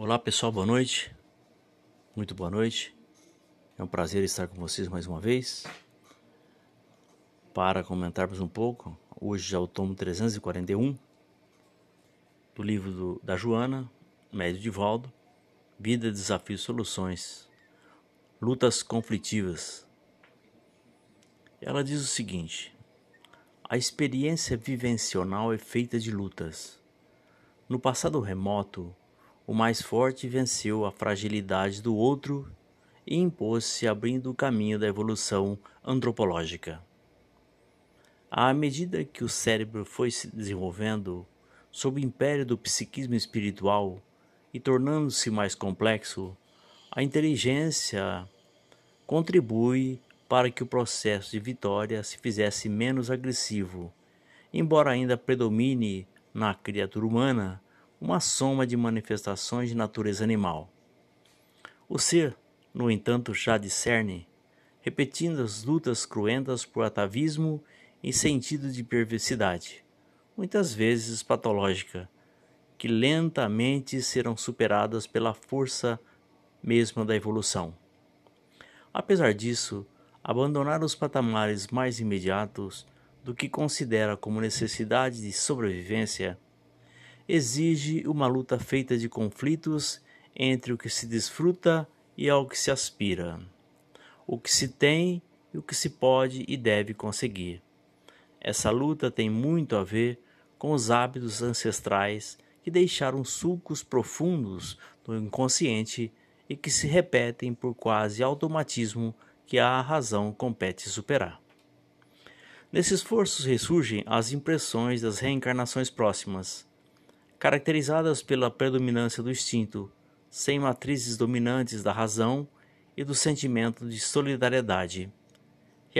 Olá pessoal, boa noite. Muito boa noite. É um prazer estar com vocês mais uma vez para comentarmos um pouco. Hoje é o tomo 341 do livro do, da Joana, Médio de Valdo, Vida, Desafios, Soluções, Lutas Conflitivas. Ela diz o seguinte: A experiência vivencional é feita de lutas. No passado remoto, o mais forte venceu a fragilidade do outro e impôs-se abrindo o caminho da evolução antropológica. À medida que o cérebro foi se desenvolvendo sob o império do psiquismo espiritual e tornando-se mais complexo, a inteligência contribui para que o processo de vitória se fizesse menos agressivo, embora ainda predomine na criatura humana uma soma de manifestações de natureza animal. O ser, no entanto, já discerne, repetindo as lutas cruentas por atavismo e sentido de perversidade, muitas vezes patológica, que lentamente serão superadas pela força mesma da evolução. Apesar disso, abandonar os patamares mais imediatos do que considera como necessidade de sobrevivência exige uma luta feita de conflitos entre o que se desfruta e ao que se aspira, o que se tem e o que se pode e deve conseguir. Essa luta tem muito a ver com os hábitos ancestrais que deixaram sulcos profundos no inconsciente e que se repetem por quase automatismo que a razão compete superar. Nesse esforço ressurgem as impressões das reencarnações próximas, caracterizadas pela predominância do instinto, sem matrizes dominantes da razão e do sentimento de solidariedade,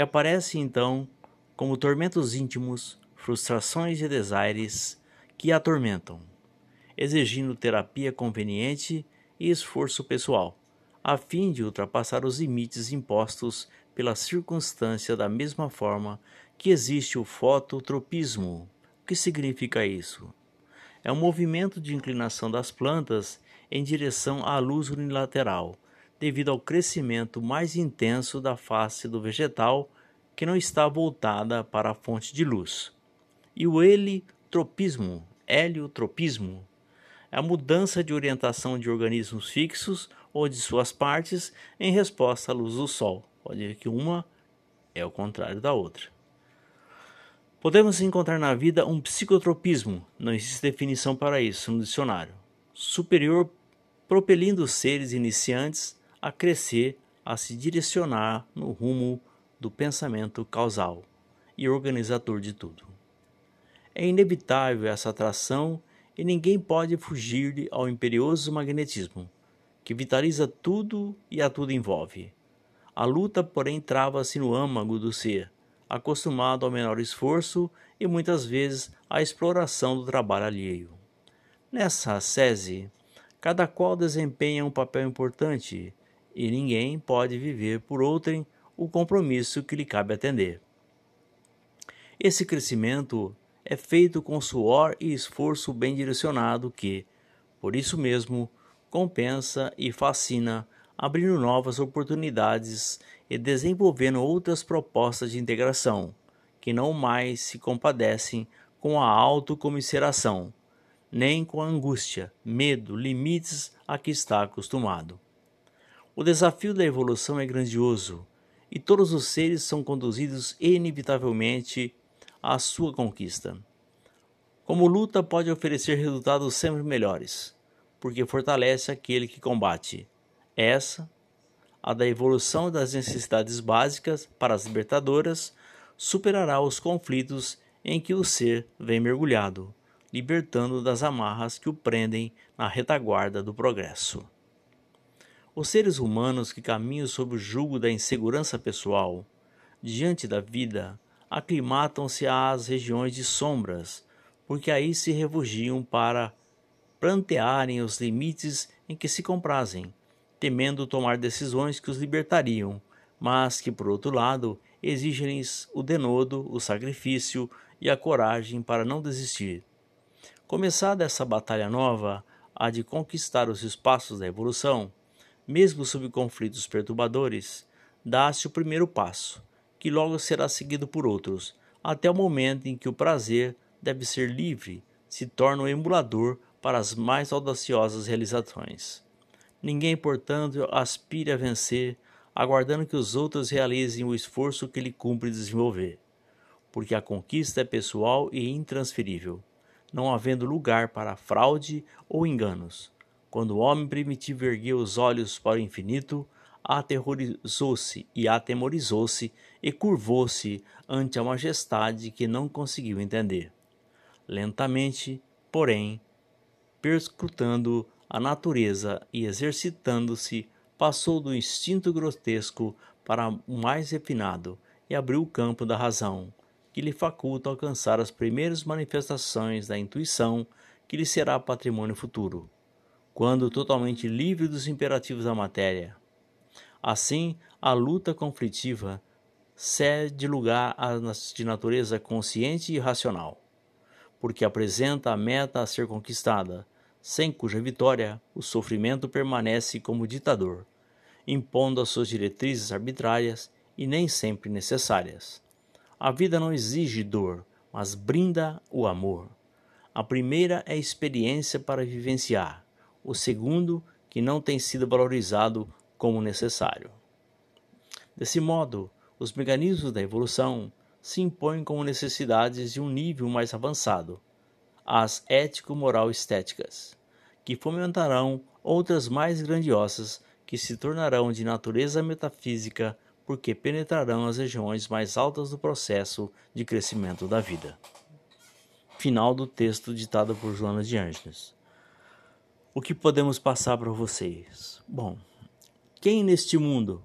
aparece então como tormentos íntimos, frustrações e desaires que a atormentam, exigindo terapia conveniente e esforço pessoal, a fim de ultrapassar os limites impostos pela circunstância da mesma forma que existe o fototropismo. O que significa isso? É um movimento de inclinação das plantas em direção à luz unilateral, devido ao crescimento mais intenso da face do vegetal que não está voltada para a fonte de luz. E o heliotropismo, é a mudança de orientação de organismos fixos ou de suas partes em resposta à luz do sol. Pode ver que uma é o contrário da outra. Podemos encontrar na vida um psicotropismo, não existe definição para isso no dicionário, superior propelindo os seres iniciantes a crescer, a se direcionar no rumo do pensamento causal e organizador de tudo. É inevitável essa atração e ninguém pode fugir ao imperioso magnetismo, que vitaliza tudo e a tudo envolve. A luta, porém, trava-se no âmago do ser, acostumado ao menor esforço e muitas vezes à exploração do trabalho alheio. Nessa sese, cada qual desempenha um papel importante e ninguém pode viver por outrem o compromisso que lhe cabe atender. Esse crescimento é feito com suor e esforço bem direcionado que, por isso mesmo, compensa e fascina, abrindo novas oportunidades e desenvolvendo outras propostas de integração, que não mais se compadecem com a autocomiseração, nem com a angústia, medo, limites a que está acostumado. O desafio da evolução é grandioso e todos os seres são conduzidos inevitavelmente à sua conquista. Como luta pode oferecer resultados sempre melhores, porque fortalece aquele que combate. Essa a da evolução das necessidades básicas para as libertadoras, superará os conflitos em que o ser vem mergulhado, libertando das amarras que o prendem na retaguarda do progresso. Os seres humanos que caminham sob o jugo da insegurança pessoal, diante da vida, aclimatam-se às regiões de sombras, porque aí se refugiam para plantearem os limites em que se comprazem, temendo tomar decisões que os libertariam, mas que, por outro lado, exigem-lhes o denodo, o sacrifício e a coragem para não desistir. Começada essa batalha nova, há de conquistar os espaços da evolução, mesmo sob conflitos perturbadores, dá-se o primeiro passo, que logo será seguido por outros, até o momento em que o prazer deve ser livre, se torna o emulador para as mais audaciosas realizações. Ninguém, portanto, aspire a vencer, aguardando que os outros realizem o esforço que lhe cumpre desenvolver, porque a conquista é pessoal e intransferível, não havendo lugar para fraude ou enganos. Quando o homem primitivo ergueu os olhos para o infinito, aterrorizou-se e atemorizou-se e curvou-se ante a majestade que não conseguiu entender. Lentamente, porém, perscrutando a natureza e exercitando-se, passou do instinto grotesco para o mais refinado e abriu o campo da razão, que lhe faculta alcançar as primeiras manifestações da intuição que lhe será patrimônio futuro, quando totalmente livre dos imperativos da matéria. Assim, a luta conflitiva cede lugar de natureza consciente e racional, porque apresenta a meta a ser conquistada, sem cuja vitória o sofrimento permanece como ditador, impondo as suas diretrizes arbitrárias e nem sempre necessárias. A vida não exige dor, mas brinda o amor. A primeira é experiência para vivenciar, o segundo, que não tem sido valorizado como necessário. Desse modo, os mecanismos da evolução se impõem como necessidades de um nível mais avançado, as ético-moral-estéticas, que fomentarão outras mais grandiosas que se tornarão de natureza metafísica porque penetrarão as regiões mais altas do processo de crescimento da vida. Final do texto ditado por Joana de Ângeles. O que podemos passar para vocês? Bom, quem neste mundo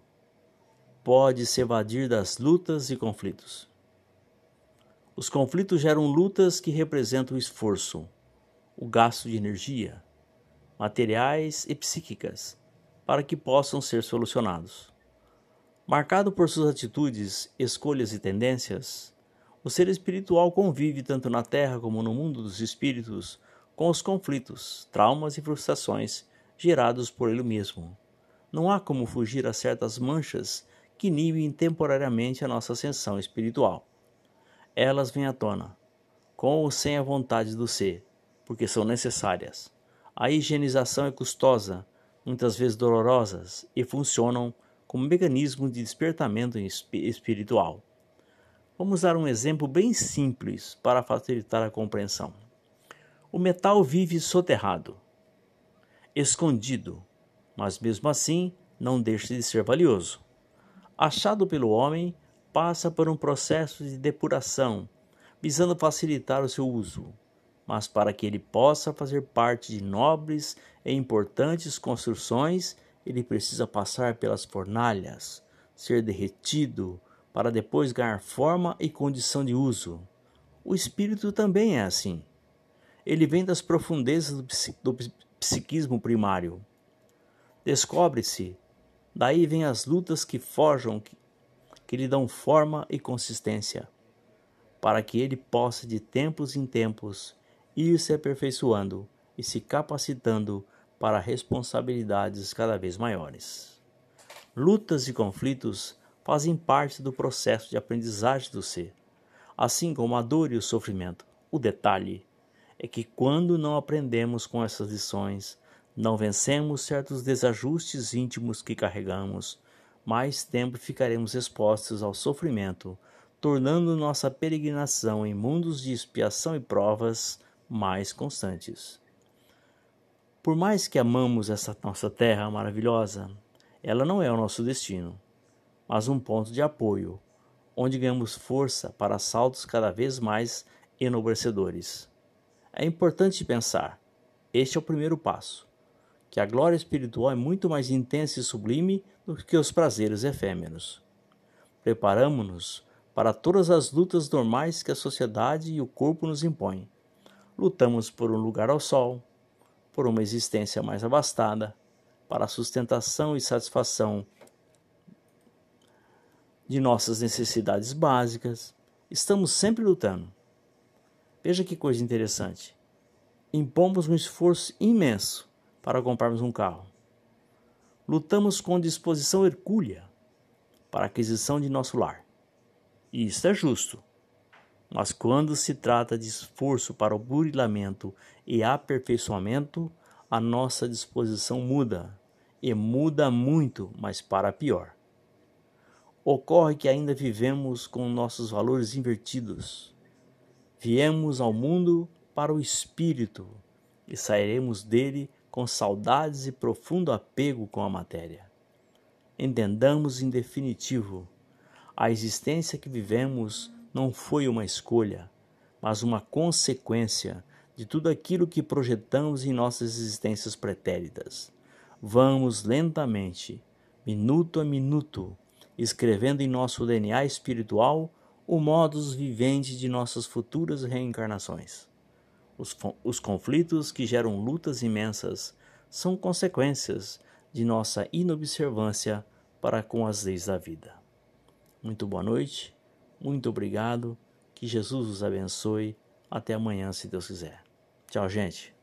pode se evadir das lutas e conflitos? Os conflitos geram lutas que representam o esforço, o gasto de energia, materiais e psíquicas, para que possam ser solucionados. Marcado por suas atitudes, escolhas e tendências, o ser espiritual convive tanto na Terra como no mundo dos espíritos com os conflitos, traumas e frustrações gerados por ele mesmo. Não há como fugir a certas manchas que inibem temporariamente a nossa ascensão espiritual elas vêm à tona, com ou sem a vontade do ser, porque são necessárias. A higienização é custosa, muitas vezes dolorosas, e funcionam como mecanismo de despertamento espiritual. Vamos dar um exemplo bem simples para facilitar a compreensão. O metal vive soterrado, escondido, mas mesmo assim não deixa de ser valioso. Achado pelo homem, passa por um processo de depuração, visando facilitar o seu uso, mas para que ele possa fazer parte de nobres e importantes construções, ele precisa passar pelas fornalhas, ser derretido, para depois ganhar forma e condição de uso. O espírito também é assim. Ele vem das profundezas do, psiquismo primário. Descobre-se, daí vem as lutas que forjam que lhe dão forma e consistência, para que ele possa de tempos em tempos ir se aperfeiçoando e se capacitando para responsabilidades cada vez maiores. Lutas e conflitos fazem parte do processo de aprendizagem do ser, assim como a dor e o sofrimento. O detalhe é que quando não aprendemos com essas lições, não vencemos certos desajustes íntimos que carregamos, mais tempo ficaremos expostos ao sofrimento, tornando nossa peregrinação em mundos de expiação e provas mais constantes. Por mais que amamos essa nossa terra maravilhosa, ela não é o nosso destino, mas um ponto de apoio, onde ganhamos força para saltos cada vez mais enobrecedores. É importante pensar: este é o primeiro passo que a glória espiritual é muito mais intensa e sublime do que os prazeres efêmeros. Preparamo-nos para todas as lutas normais que a sociedade e o corpo nos impõem. Lutamos por um lugar ao sol, por uma existência mais abastada, para a sustentação e satisfação de nossas necessidades básicas. Estamos sempre lutando. Veja que coisa interessante. impomos um esforço imenso para comprarmos um carro. Lutamos com disposição hercúlea para a aquisição de nosso lar. E isso é justo. Mas quando se trata de esforço para o burilamento e aperfeiçoamento, a nossa disposição muda, e muda muito, mas para pior. Ocorre que ainda vivemos com nossos valores invertidos. Viemos ao mundo para o espírito e sairemos dele com saudades e profundo apego com a matéria. Entendamos em definitivo: a existência que vivemos não foi uma escolha, mas uma consequência de tudo aquilo que projetamos em nossas existências pretéritas. Vamos lentamente, minuto a minuto, escrevendo em nosso DNA espiritual o modus vivendi de nossas futuras reencarnações. Os, os conflitos que geram lutas imensas são consequências de nossa inobservância para com as leis da vida. Muito boa noite, muito obrigado, que Jesus os abençoe. Até amanhã, se Deus quiser. Tchau, gente.